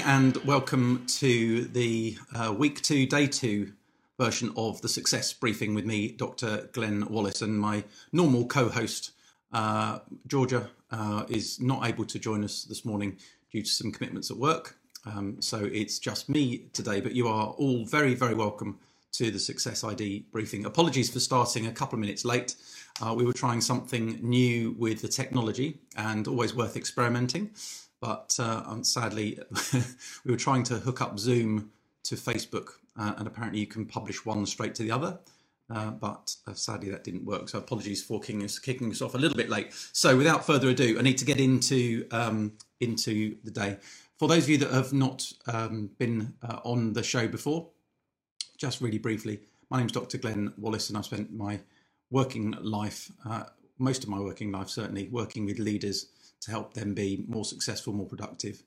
morning and welcome to the uh, week two, day two version of the success briefing with me, Dr. Glenn Wallace, and my normal co host, uh, Georgia, uh, is not able to join us this morning due to some commitments at work. Um, so it's just me today, but you are all very, very welcome to the Success ID briefing. Apologies for starting a couple of minutes late. Uh, we were trying something new with the technology and always worth experimenting. But uh, sadly, we were trying to hook up Zoom to Facebook, uh, and apparently you can publish one straight to the other. Uh, but uh, sadly, that didn't work. So apologies for kicking us, kicking us off a little bit late. So without further ado, I need to get into um, into the day. For those of you that have not um, been uh, on the show before, just really briefly, my name is Dr. Glenn Wallace, and I've spent my working life, uh, most of my working life certainly, working with leaders to help them be more successful, more productive,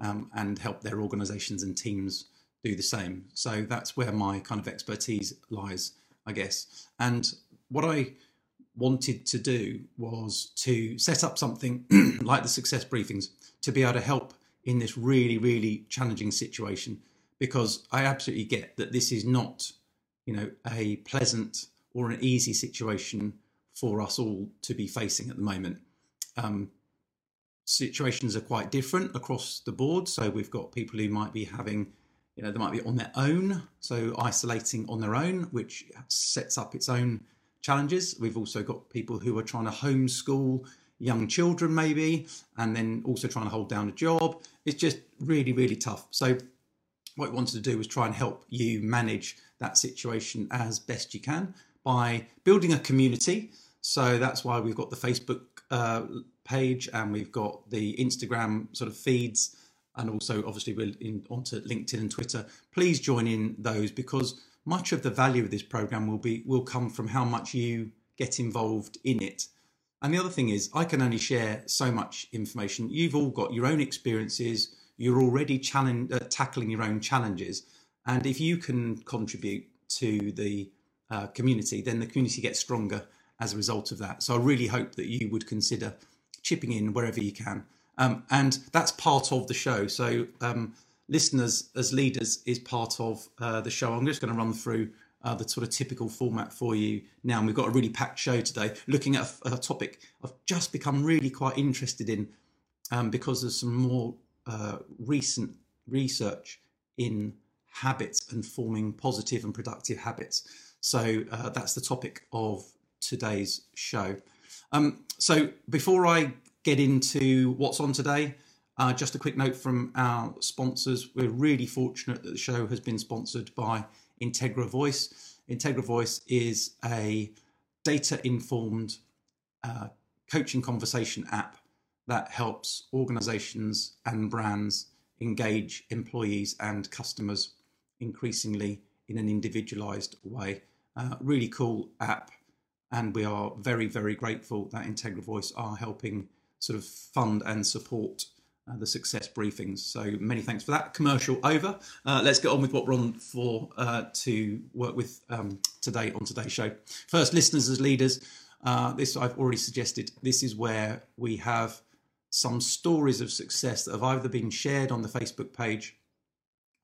um, and help their organizations and teams do the same. So that's where my kind of expertise lies, I guess. And what I wanted to do was to set up something like the success briefings to be able to help in this really, really challenging situation because I absolutely get that this is not, you know, a pleasant or an easy situation for us all to be facing at the moment. Um, situations are quite different across the board. So we've got people who might be having, you know, they might be on their own, so isolating on their own, which sets up its own challenges. We've also got people who are trying to homeschool young children, maybe, and then also trying to hold down a job. It's just really, really tough. So what we wanted to do was try and help you manage that situation as best you can by building a community. So that's why we've got the Facebook uh, page and we've got the Instagram sort of feeds and also obviously we're in, onto LinkedIn and Twitter. Please join in those because much of the value of this program will be will come from how much you get involved in it. And the other thing is, I can only share so much information. You've all got your own experiences. You're already uh, tackling your own challenges, and if you can contribute to the uh, community, then the community gets stronger as a result of that. So I really hope that you would consider chipping in wherever you can. Um, and that's part of the show. So, um, listeners as leaders is part of uh, the show. I'm just going to run through uh, the sort of typical format for you now. And we've got a really packed show today, looking at a, a topic I've just become really quite interested in um, because there's some more uh, recent research in habits and forming positive and productive habits. So uh, that's the topic of today's show. Um, so before I get into what's on today, uh, just a quick note from our sponsors. We're really fortunate that the show has been sponsored by Integra Voice. Integra Voice is a data informed uh, coaching conversation app that helps organizations and brands engage employees and customers increasingly in an individualized way. Uh, really cool app and we are very, very grateful that Integra Voice are helping sort of fund and support uh, the success briefings. So many thanks for that. Commercial over. Uh, let's get on with what we're on for uh, to work with um, today on today's show. First, listeners as leaders. Uh, this I've already suggested. This is where we have some stories of success that have either been shared on the Facebook page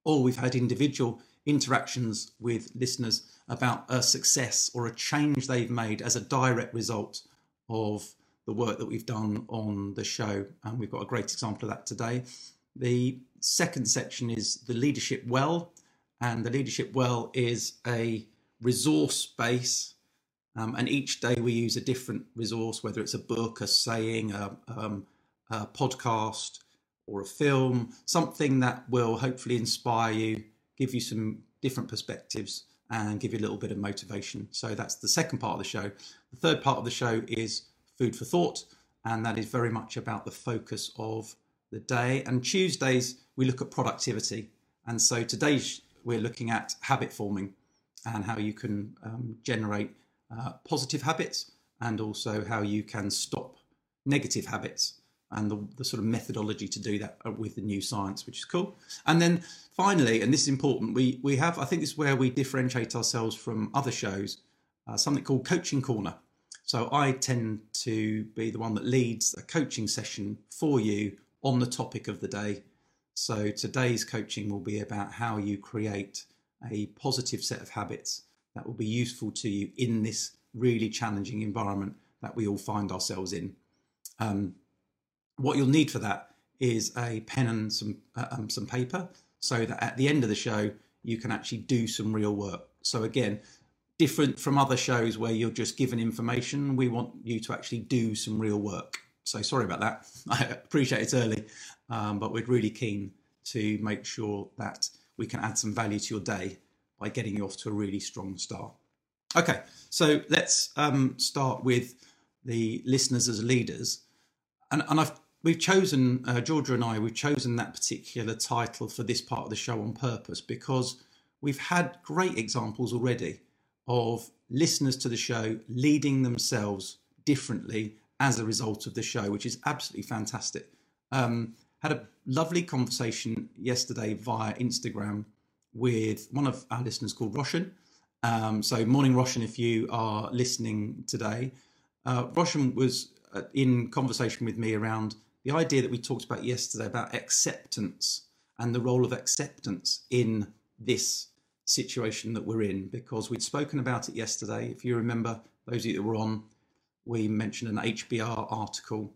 or we've had individual interactions with listeners about a success or a change they've made as a direct result of the work that we've done on the show. And we've got a great example of that today. The second section is the leadership well. And the leadership well is a resource base. Um, and each day we use a different resource, whether it's a book, a saying, a, um, a podcast, or a film, something that will hopefully inspire you, give you some different perspectives, and give you a little bit of motivation. So that's the second part of the show. The third part of the show is food for thought, and that is very much about the focus of the day. And Tuesdays, we look at productivity. And so today, we're looking at habit forming and how you can um, generate uh, positive habits and also how you can stop negative habits and the, the, sort of methodology to do that uh, with the new science, which is cool. And then finally, and this is important, we we have I think this is where we differentiate ourselves from other shows, uh, something called Coaching Corner. So I tend to be the one that leads a coaching session for you on the topic of the day. So today's coaching will be about how you create a positive set of habits that will be useful to you in this really challenging environment that we all find ourselves in. Um, what you'll need for that is a pen and some uh, um, some paper, so that at the end of the show you can actually do some real work. So again, different from other shows where you're just given information, we want you to actually do some real work. So sorry about that. I appreciate it's early, um, but we're really keen to make sure that we can add some value to your day by getting you off to a really strong start. Okay, so let's um, start with the listeners as leaders, and, and I've we've chosen uh, Georgia and I we've chosen that particular title for this part of the show on purpose because we've had great examples already of listeners to the show leading themselves differently as a result of the show, which is absolutely fantastic. Um, had a lovely conversation yesterday via Instagram with one of our listeners called Roshan. Um, so, morning, Roshan, if you are listening today. Uh, Roshan was in conversation with me around the idea that we talked about yesterday about acceptance and the role of acceptance in this situation that we're in, because we'd spoken about it yesterday. If you remember, those of you that were on, we mentioned an HBR article.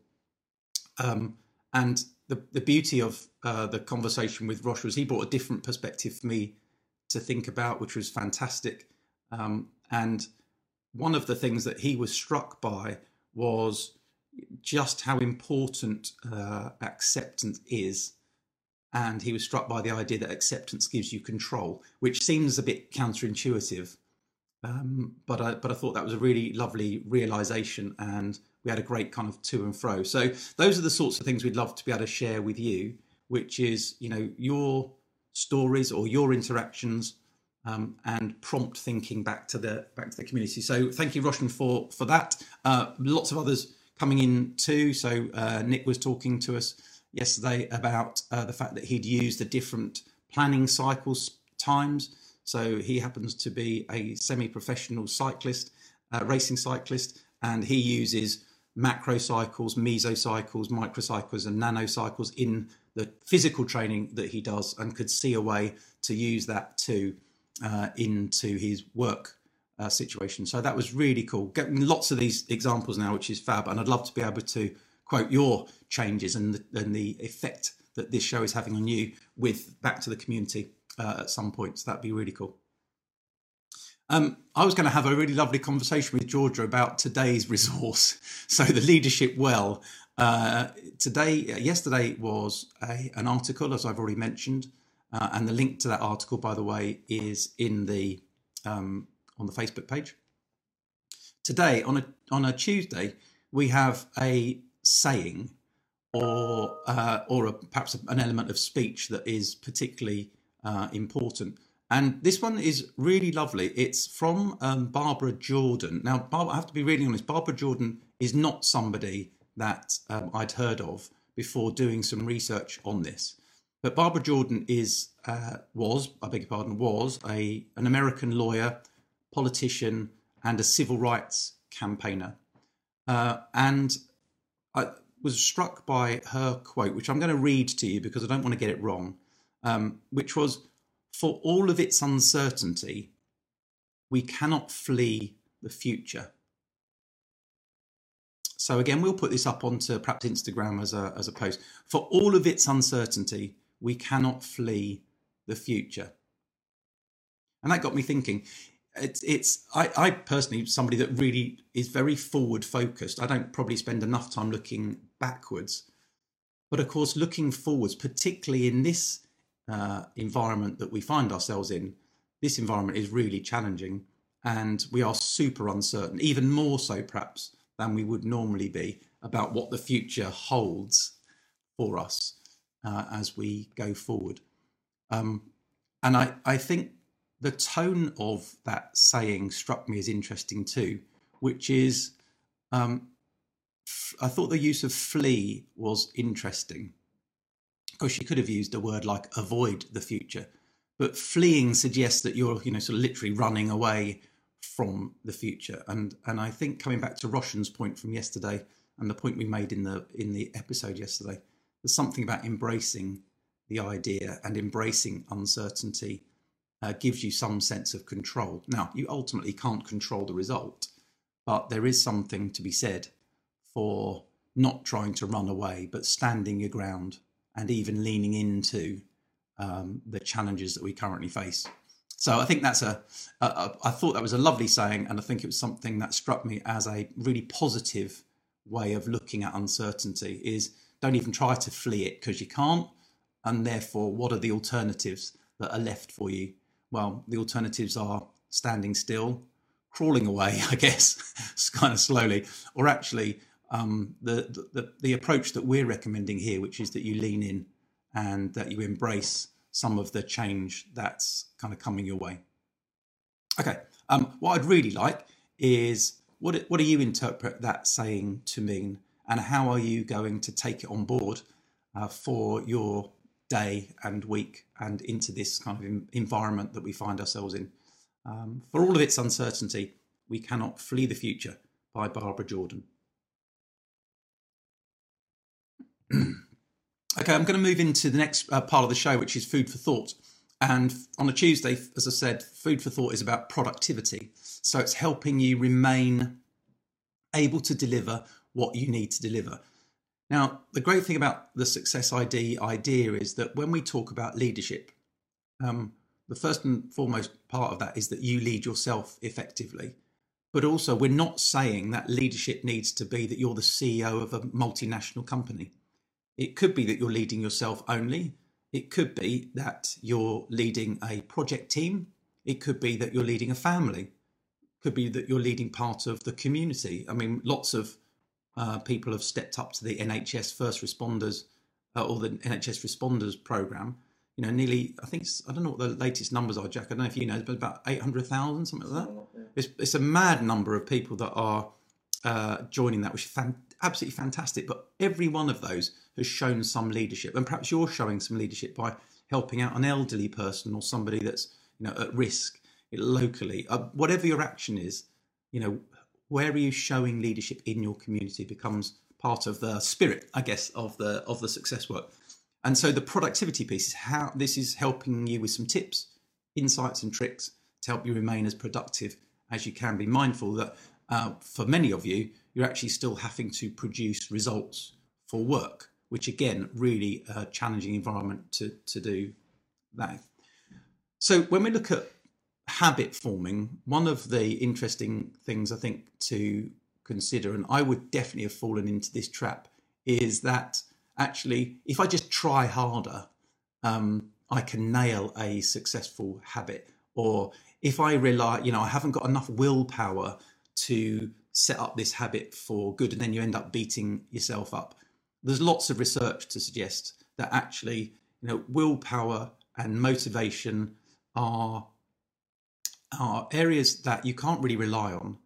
Um, and the, the beauty of uh, the conversation with Rosh was he brought a different perspective for me to think about, which was fantastic. Um, and one of the things that he was struck by was just how important uh, acceptance is. And he was struck by the idea that acceptance gives you control, which seems a bit counterintuitive. Um, but I, but I thought that was a really lovely realization, and we had a great kind of to and fro. So those are the sorts of things we'd love to be able to share with you, which is you know your stories or your interactions um, and prompt thinking back to the back to the community. So thank you, Roshan, for for that. Uh, lots of others coming in too. So uh, Nick was talking to us yesterday about uh, the fact that he'd used the different planning cycles times. So he happens to be a semi-professional cyclist, uh, racing cyclist, and he uses macro cycles, mesocycles, microcycles, and nanocycles in the physical training that he does, and could see a way to use that too uh, into his work uh, situation. So that was really cool. Getting lots of these examples now, which is fab. And I'd love to be able to quote your changes and the, and the effect that this show is having on you with back to the community uh, at some point. So that'd be really cool. Um, I was going to have a really lovely conversation with Georgia about today's resource. So the leadership well. Uh, today, yesterday was a, an article, as I've already mentioned, uh, and the link to that article, by the way, is in the um, on the Facebook page. Today, on a on a Tuesday, we have a saying, or uh, or a, perhaps an element of speech that is particularly uh, important. And this one is really lovely. It's from um, Barbara Jordan. Now, Barbara, I have to be really honest. Barbara Jordan is not somebody that um, I'd heard of before doing some research on this. But Barbara Jordan is uh, was, I beg your pardon, was a an American lawyer politician, and a civil rights campaigner. Uh, and I was struck by her quote, which I'm going to read to you because I don't want to get it wrong, um, which was For all of its uncertainty, we cannot flee the future. So again, we'll put this up onto perhaps Instagram as a, as a post. For all of its uncertainty, we cannot flee the future. And that got me thinking it's it's I, I personally somebody that really is very forward focused. I don't probably spend enough time looking backwards, but of course, looking forwards, particularly in this uh, environment that we find ourselves in, this environment is really challenging, and we are super uncertain, even more so perhaps than we would normally be about what the future holds for us uh, as we go forward. Um, and I, I think the tone of that saying struck me as interesting too, which is um, thought the use of flee was interesting. Course, you could have used a word like avoid the future, but fleeing suggests that you're, you know, sort of literally running away from the future. And and I think coming back to Roshan's point from yesterday and the point we made in the in the episode yesterday, there's something about embracing the idea and embracing uncertainty uh, gives you some sense of control. Now, you ultimately can't control the result, but there is something to be said for not trying to run away, but standing your ground and even leaning into um, the challenges that we currently face. So I think that's a, a, a. I thought that was a lovely saying, and I think it was something that struck me as a really positive way of looking at uncertainty. Is don't even try to flee it because you can't, and therefore, what are the alternatives that are left for you? Well, the alternatives are standing still, crawling away, I guess, kind of slowly, or actually um, the, the the approach that we're recommending here, which is that you lean in and that you embrace some of the change that's kind of coming your way. Okay, um, what I'd really like is what what do you interpret that saying to mean, and how are you going to take it on board uh, for your day and week and into this kind of environment that we find ourselves in? Um, for all of its uncertainty, we cannot flee the future by Barbara Jordan. Okay, I'm going to move into the next uh, part of the show, which is food for thought. And on a Tuesday, as I said, food for thought is about productivity. So it's helping you remain able to deliver what you need to deliver. Now, the great thing about the Success ID idea is that when we talk about leadership, um, the first and foremost part of that is that you lead yourself effectively. But also, we're not saying that leadership needs to be that you're the CEO of a multinational company. It could be that you're leading yourself only. It could be that you're leading a project team. It could be that you're leading a family. It could be that you're leading part of the community. I mean, lots of uh, people have stepped up to the NHS first responders uh, or the NHS responders program. You know, nearly, I think, I don't know what the latest numbers are, Jack. I don't know if you know, but about 800,000, something like that. It's, it's a mad number of people that are uh, joining that, which is fan- absolutely fantastic. But every one of those has shown some leadership, and perhaps you're showing some leadership by helping out an elderly person or somebody that's you know at risk locally. Uh, whatever your action is, you know, where are you showing leadership in your community becomes part of the spirit, I guess, of the of the success work. And so the productivity piece is how this is helping you with some tips, insights, and tricks to help you remain as productive as you can. Be mindful that uh, for many of you, you're actually still having to produce results for work which again, really a challenging environment to, to do that. So when we look at habit forming, one of the interesting things I think to consider, and I would definitely have fallen into this trap, is that actually, if I just try harder, um, I can nail a successful habit. Or if I rely, you know, I haven't got enough willpower to set up this habit for good, and then you end up beating yourself up there's lots of research to suggest that actually, you know, willpower and motivation are are areas that you can't really rely on.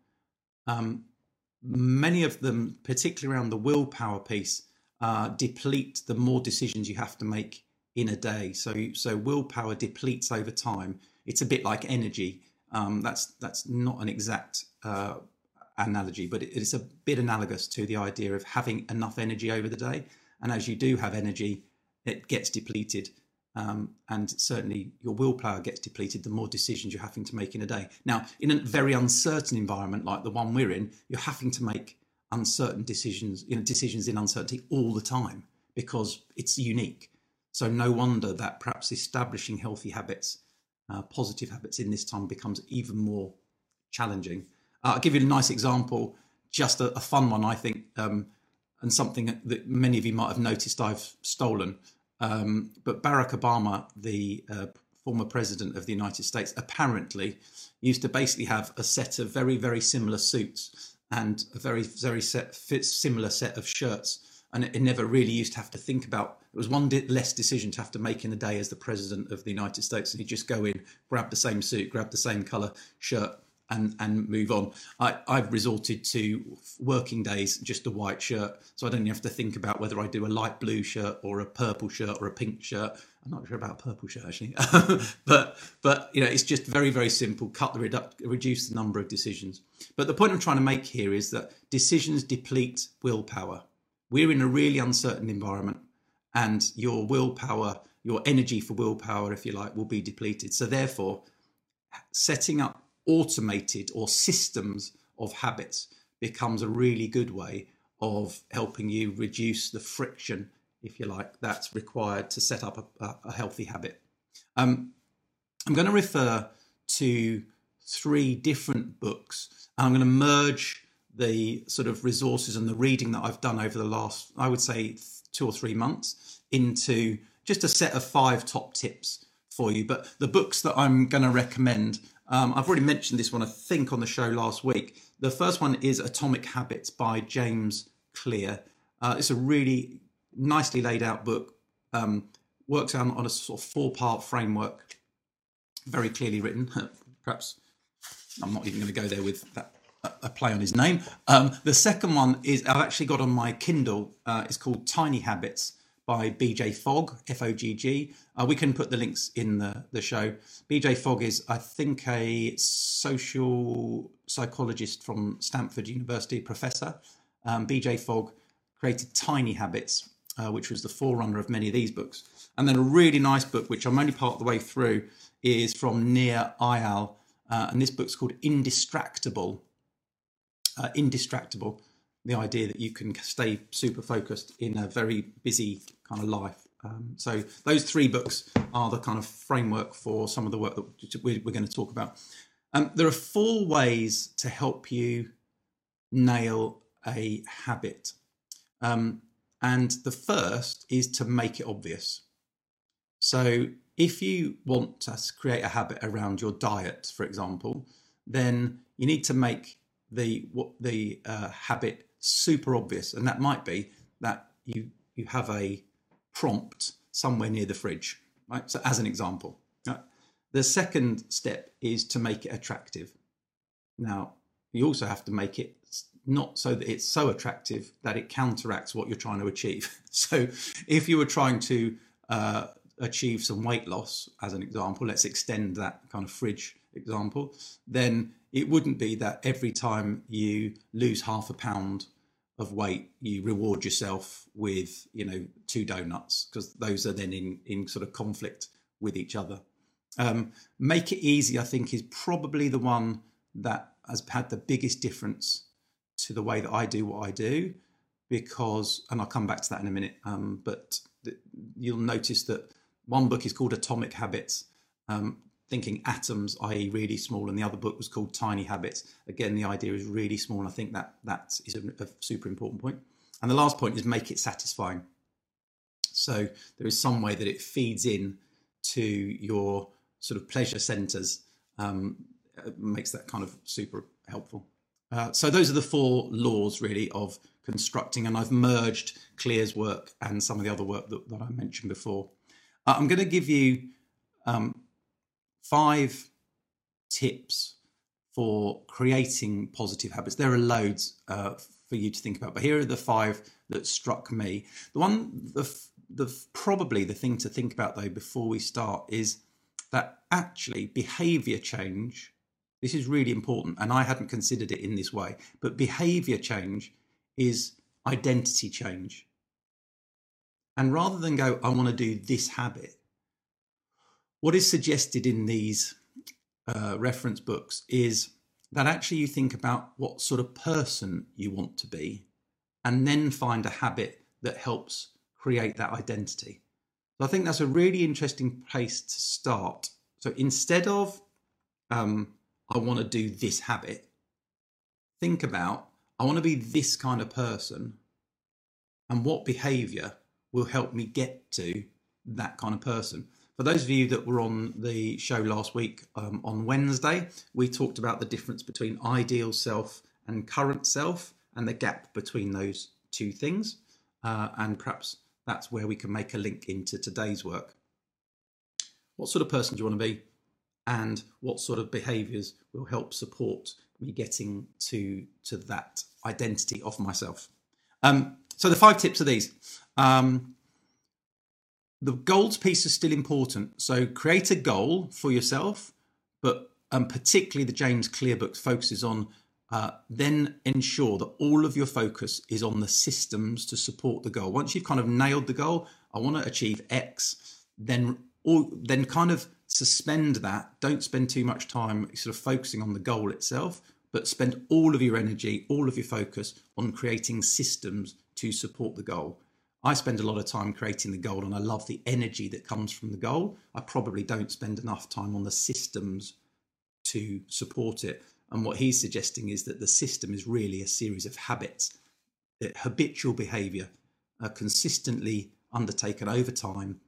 Um, many of them, particularly around the willpower piece, uh, deplete the more decisions you have to make in a day. So, so willpower depletes over time. It's a bit like energy. Um, that's that's not an exact uh, analogy, but it's a bit analogous to the idea of having enough energy over the day. And as you do have energy, it gets depleted. Um, and certainly your willpower gets depleted the more decisions you're having to make in a day. Now, in a very uncertain environment like the one we're in, you're having to make uncertain decisions, you know, decisions in uncertainty all the time because it's unique. So no wonder that perhaps establishing healthy habits, uh, positive habits in this time becomes even more challenging. Uh, I'll give you a nice example, just a, a fun one, I think, um, and something that many of you might have noticed I've stolen. Um, but Barack Obama, the uh, former president of the United States, apparently used to basically have a set of very, very similar suits and a very, very set, fit, similar set of shirts. And it, it never really used to have to think about. It was one less decision to have to make in a day as the president of the United States, and he'd just go in, grab the same suit, grab the same color shirt, and and move on. I, I've resorted to working days just a white shirt, so I don't have to think about whether I do a light blue shirt or a purple shirt or a pink shirt. I'm not sure about purple shirt actually, but but you know it's just very very simple. Cut the redu- reduce the number of decisions. But the point I'm trying to make here is that decisions deplete willpower. We're in a really uncertain environment, and your willpower your energy for willpower, if you like, will be depleted. So, therefore, setting up automated or systems of habits becomes a really good way of helping you reduce the friction, if you like, that's required to set up a, a healthy habit. Um, I'm going to refer to three different books. I'm going to merge the sort of resources and the reading that I've done over the last, I would say, two or three months into just a set of five top tips for you. But the books that I'm going to recommend, um, I've already mentioned this one, I think, on the show last week. The first one is Atomic Habits by James Clear. Uh, it's a really nicely laid out book, um, works on, on a sort of four part framework, very clearly written. Perhaps I'm not even going to go there with that a play on his name. Um, the second one is I've actually got on my Kindle. Uh, it's called Tiny Habits by BJ Fogg, F O G G. Uh, we can put the links in the, the show. BJ Fogg is, I think, a social psychologist from Stanford University, professor. Um, BJ Fogg created Tiny Habits, uh, which was the forerunner of many of these books. And then a really nice book, which I'm only part of the way through, is from Nir Eyal. Uh, and this book's called Indistractable uh, indistractable. The idea that you can stay super focused in a very busy kind of life. Um, so those three books are the kind of framework for some of the work that we're, going to talk about. Um, there are four ways to help you nail a habit. Um, and the first is to make it obvious. So if you want to create a habit around your diet, for example, then you need to make the what the uh, habit super obvious, and that might be that you you have a prompt somewhere near the fridge, right? So as an example, right? the second step is to make it attractive. Now you also have to make it not so that it's so attractive that it counteracts what you're trying to achieve. So if you were trying to uh, achieve some weight loss, as an example, let's extend that kind of fridge example, then it wouldn't be that every time you lose half a pound of weight, you reward yourself with, you know, two donuts, because those are then in, in sort of conflict with each other. Um, make it easy, I think, is probably the one that has had the biggest difference to the way that I do what I do, because, and I'll come back to that in a minute, um, but th- you'll notice that one book is called Atomic Habits. Um, thinking atoms, i.e., really small, and the other book was called Tiny Habits. Again, the idea is really small, and I think that that is a, a super important point. And the last point is make it satisfying. So there is some way that it feeds in to your sort of pleasure centers, um, makes that kind of super helpful. Uh, so those are the four laws really of constructing, and I've merged Clear's work and some of the other work that, that I mentioned before. Uh, I'm going to give you um, five tips for creating positive habits. There are loads uh, for you to think about, but here are the five that struck me. The one, the, the probably the thing to think about though before we start is that actually behavior change. This is really important, and I hadn't considered it in this way. But behavior change is identity change. And rather than go, I want to do this habit, what is suggested in these uh, reference books is that actually you think about what sort of person you want to be and then find a habit that helps create that identity. So I think that's a really interesting place to start. So instead of, um, I want to do this habit, think about, I want to be this kind of person and what behavior will help me get to that kind of person. For those of you that were on the show last week um, on Wednesday, we talked about the difference between ideal self and current self and the gap between those two things. Uh, and perhaps that's where we can make a link into today's work. What sort of person do you want to be? And what sort of behaviors will help support me getting to, to that identity of myself? Um, so the five tips are these. Um, the goals piece is still important. So create a goal for yourself, but um, particularly the James Clear book focuses on uh, then ensure that all of your focus is on the systems to support the goal. Once you've kind of nailed the goal, I want to achieve X, then then kind of suspend that. Don't spend too much time sort of focusing on the goal itself, but spend all of your energy, all of your focus on creating systems to support the goal. I spend a lot of time creating the goal and I love the energy that comes from the goal. I probably don't spend enough time on the systems to support it. And what he's suggesting is that the system is really a series of habits, that habitual behavior, uh, consistently undertaken over time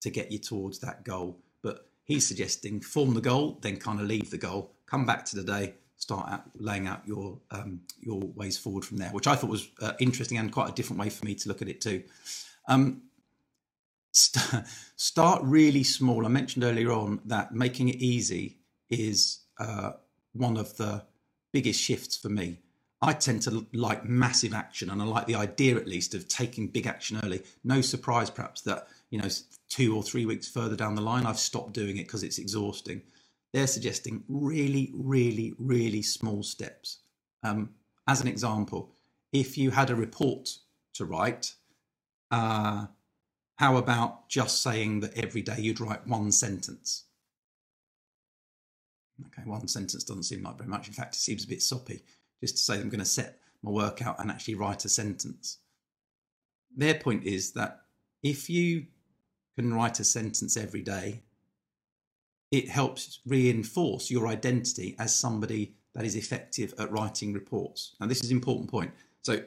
to get you towards that goal. But he's suggesting form the goal, then kind of leave the goal, come back to the day, start out laying out your um, your ways forward from there, which I thought was uh, interesting and quite a different way for me to look at it too. Um, st- start really small. I mentioned earlier on that making it easy is uh, one of the biggest shifts for me. I tend to like massive action, and I like the idea, at least, of taking big action early. No surprise, perhaps, that you know two or three weeks further down the line, I've stopped doing it because it's exhausting. They're suggesting really, really, really small steps. Um, as an example, if you had a report to write, uh, how about just saying that every day you'd write one sentence? Okay, one sentence doesn't seem like very much. In fact, it seems a bit soppy just to say I'm going to set my work out and actually write a sentence. Their point is that if you can write a sentence every day, it helps reinforce your identity as somebody that is effective at writing reports. Now, this is an important point. So,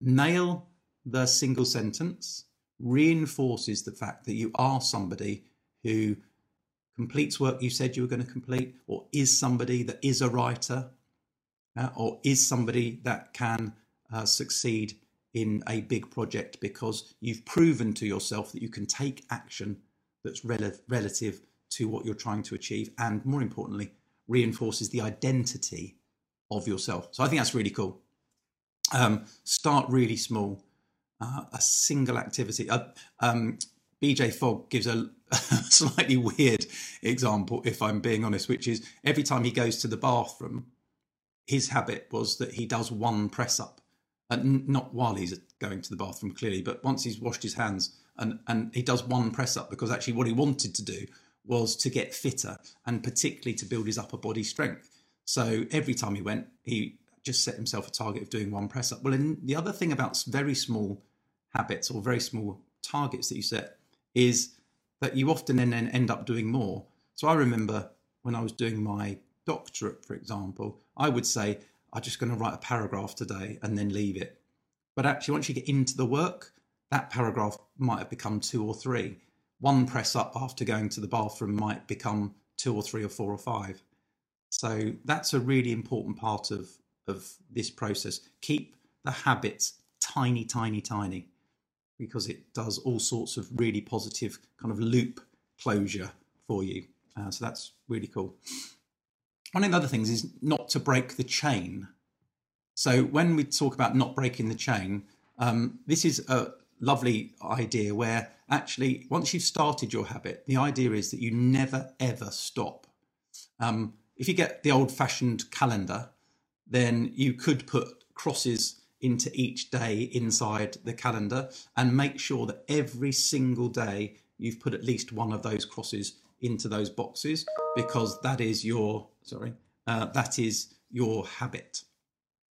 nail the single sentence reinforces the fact that you are somebody who completes work you said you were going to complete, or is somebody that is a writer, uh, or is somebody that can uh, succeed in a big project because you've proven to yourself that you can take action that's rel- relative to what you're trying to achieve, and more importantly, reinforces the identity of yourself. So I think that's really cool. Um, start really small. Uh, a single activity. Uh, um, BJ Fogg gives a, a, slightly weird example, if I'm being honest, which is every time he goes to the bathroom, his habit was that he does one press up, and not while he's going to the bathroom, clearly, but once he's washed his hands, and and he does one press up because actually what he wanted to do was to get fitter and particularly to build his upper body strength. So every time he went, he just set himself a target of doing one press up. Well, and the other thing about very small habits or very small targets that you set is that you often then end up doing more. So I remember when I was doing my doctorate, for example, I would say, I'm just going to write a paragraph today and then leave it. But actually, once you get into the work, that paragraph might have become two or three one press up after going to the bathroom might become two or three or four or five. So that's a really important part of, of this process. Keep the habits tiny, tiny, tiny, because it does all sorts of really positive kind of loop closure for you. Uh, so that's really cool. One of the other things is not to break the chain. So when we talk about not breaking the chain, um, this is a lovely idea where actually, once you've started your habit, the idea is that you never ever stop. Um, if you get the old fashioned calendar, then you could put crosses into each day inside the calendar and make sure that every single day you've put at least one of those crosses into those boxes because that is your sorry uh, that is your habit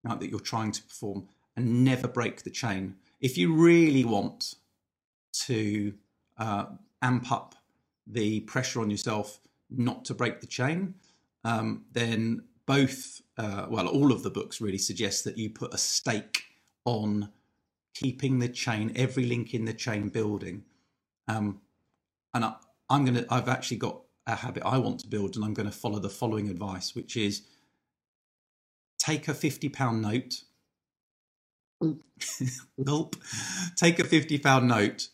right, that you're trying to perform and never break the chain if you really want to uh, amp up the pressure on yourself not to break the chain, um, then both, uh, well, all of the books really suggest that you put a stake on keeping the chain, every link in the chain building. Um, and I, I'm going to, I've actually got a habit I want to build, and I'm going to follow the following advice, which is take a £50 note. Gulp. Take a £50 note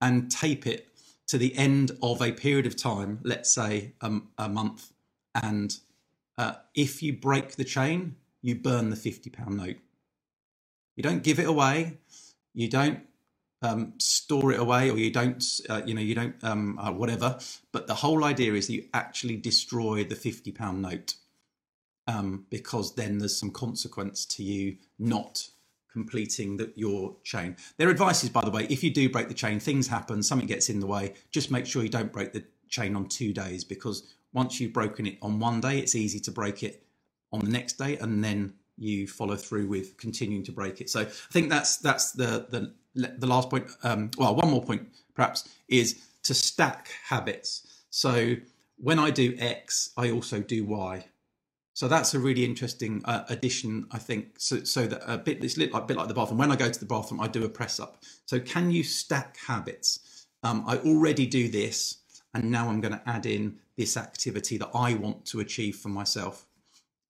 and tape it to the end of a period of time, let's say um, a month. And uh, if you break the chain, you burn the £50 note. You don't give it away. You don't um, store it away, or you don't, uh, you know, you don't, um, uh, whatever. But the whole idea is that you actually destroy the £50 note um, because then there's some consequence to you not completing the, your chain. Their advice is, by the way, if you do break the chain, things happen, something gets in the way, just make sure you don't break the chain on two days because once you've broken it on one day, it's easy to break it on the next day and then you follow through with continuing to break it. So I think that's that's the the the last point. Um, well, one more point perhaps is to stack habits. So when I do X, I also do Y. So that's a really interesting uh, addition, I think. So, so that a bit it's lit like a bit like the bathroom. When I go to the bathroom, I do a press up. So can you stack habits? Um, I already do this, and now I'm going to add in this activity that I want to achieve for myself.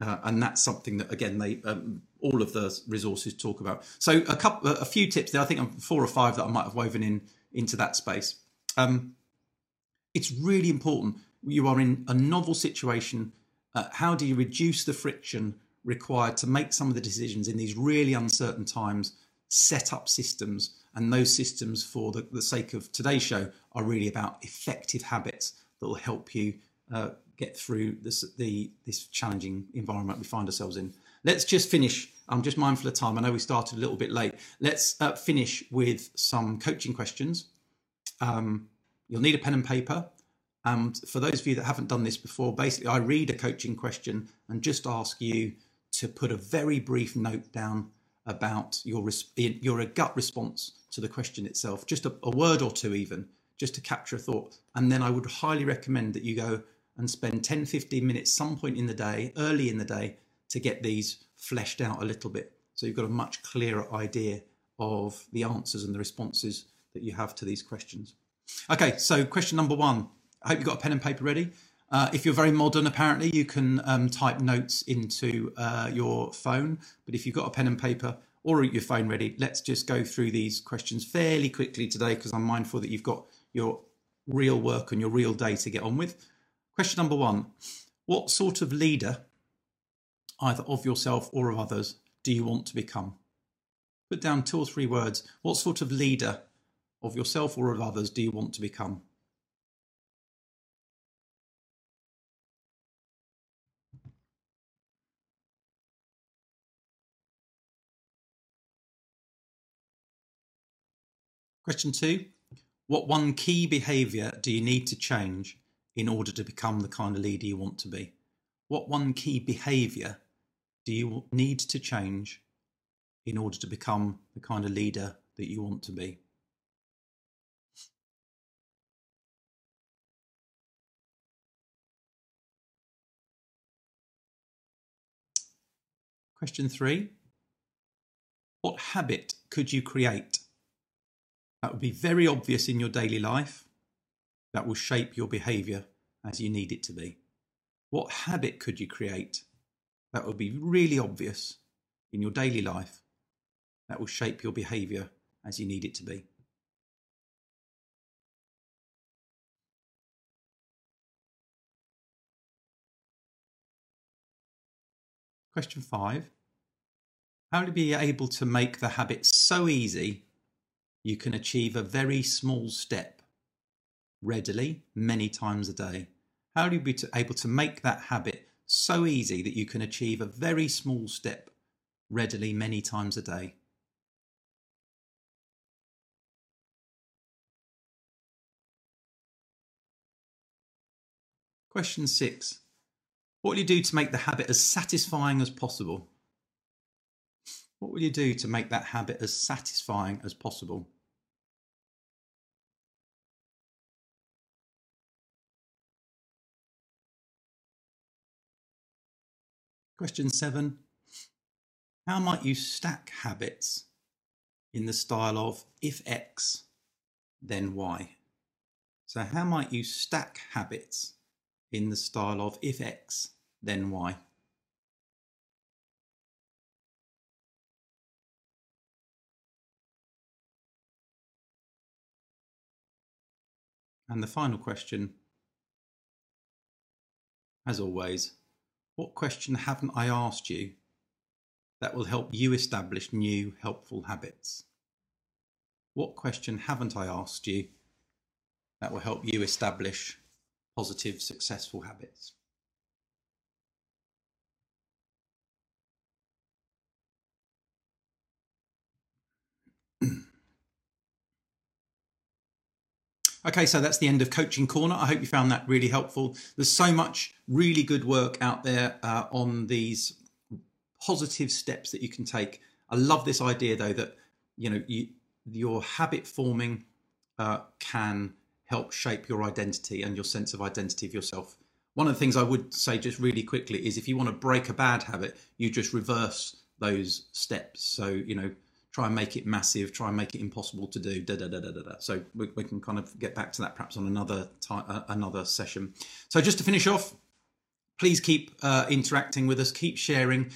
Uh, and that's something that again they um, all of the resources talk about. So a couple, a few tips there. I think four or five that I might have woven in into that space. Um, it's really important. You are in a novel situation uh, how do you reduce the friction required to make some of the decisions in these really uncertain times, set up systems, and those systems, for the, the sake of today's show, are really about effective habits that will help you uh, get through this, the, this challenging environment we find ourselves in. Let's just finish. I'm just mindful of time. I know we started a little bit late. Let's uh, finish with some coaching questions. Um, you'll need a pen and paper. And for those of you that haven't done this before, basically, I read a coaching question and just ask you to put a very brief note down about your your uh, gut response to the question itself, just a, a word or two, even just to capture a thought. And then I would highly recommend that you go and spend 10, 15 minutes some point in the day, early in the day, to get these fleshed out a little bit. So you've got a much clearer idea of the answers and the responses that you have to these questions. Okay, so question number one I hope you've got a pen and paper ready. Uh, if you're very modern, apparently, you can um, type notes into uh, your phone. But if you've got a pen and paper or your phone ready, let's just go through these questions fairly quickly today because I'm mindful that you've got your real work and your real day to get on with. Question number one What sort of leader, either of yourself or of others, do you want to become? Put down two or three words. What sort of leader of yourself or of others do you want to become? Question two What one key behaviour do you need to change in order to become the kind of leader you want to be? What one key behaviour do you need to change in order to become the kind of leader that you want to be? Question three What habit could you create that would be very obvious in your daily life. That will shape your behavior as you need it to be. What habit could you create that would be really obvious in your daily life that will shape your behavior as you need it to be? Question five How to be able to make the habit so easy you can achieve a very small step readily many times a day? How do you be able to make that habit so easy that you can achieve a very small step readily many times a day? Question six. What will you do to make the habit as satisfying as possible? What will you do to make that habit as satisfying as possible? Question seven How might you stack habits in the style of if X, then Y? So, how might you stack habits in the style of if X, then Y? And the final question, as always, what question haven't I asked you that will help you establish new helpful habits? What question haven't I asked you that will help you establish positive, successful habits? Okay, so that's the end of Coaching Corner. I hope you found that really helpful. There's so much really good work out there uh, on these positive steps that you can take. I love this idea though that you know you, your habit forming uh, can help shape your identity and your sense of identity of yourself. One of the things I would say just really quickly is if you want to break a bad habit, you just reverse those steps. So you know try and make it massive, try and make it impossible to do. Da, da, da, da, da, da. So we, we can kind of get back to that perhaps on another time, uh, another session. So just to finish off, please keep uh, interacting with us, keep sharing.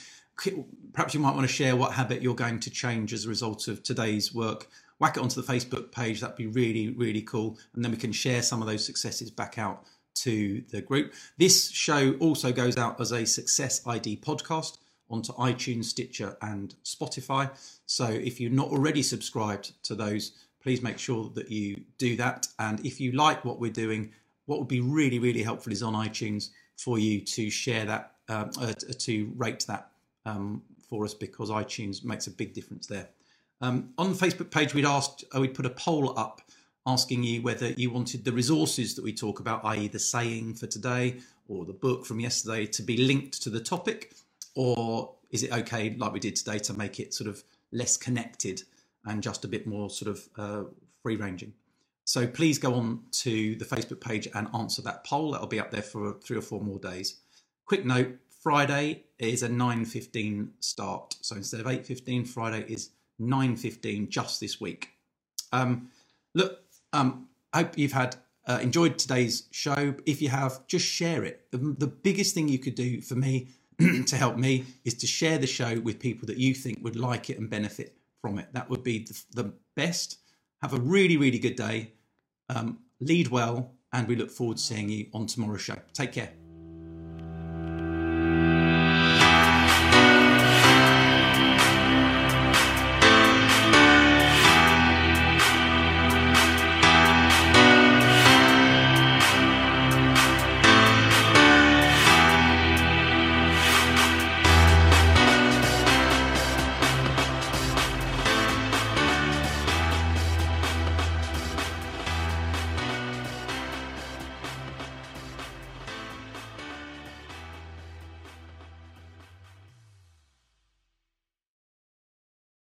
Perhaps you might want to share what habit you're going to change as a result of today's work. Whack it onto the Facebook page. That'd be really, really cool. And then we can share some of those successes back out to the group. This show also goes out as a Success ID podcast onto iTunes, Stitcher, and Spotify. So if you're not already subscribed to those, please make sure that you do that. And if you like what we're doing, what would be really, really helpful is on iTunes for you to share that, um, uh, to rate that um, for us because iTunes makes a big difference there. Um, on the Facebook page, we'd asked, uh, we'd put a poll up asking you whether you wanted the resources that we talk about, i.e., the saying for today or the book from yesterday, to be linked to the topic or is it okay, like we did today, to make it sort of less connected and just a bit more sort of uh, free ranging? So please go on to the Facebook page and answer that poll. That'll be up there for three or four more days. Quick note: Friday is a 9:15 start, so instead of 8:15, Friday is 9:15 just this week. Um, look, um, I hope you've had uh, enjoyed today's show. If you have, just share it. The, the biggest thing you could do for me to help me is to share the show with people that you think would like it and benefit from it. That would be the, the best. Have a really, really good day. Um, lead well, and we look forward to seeing you on tomorrow's show. Take care.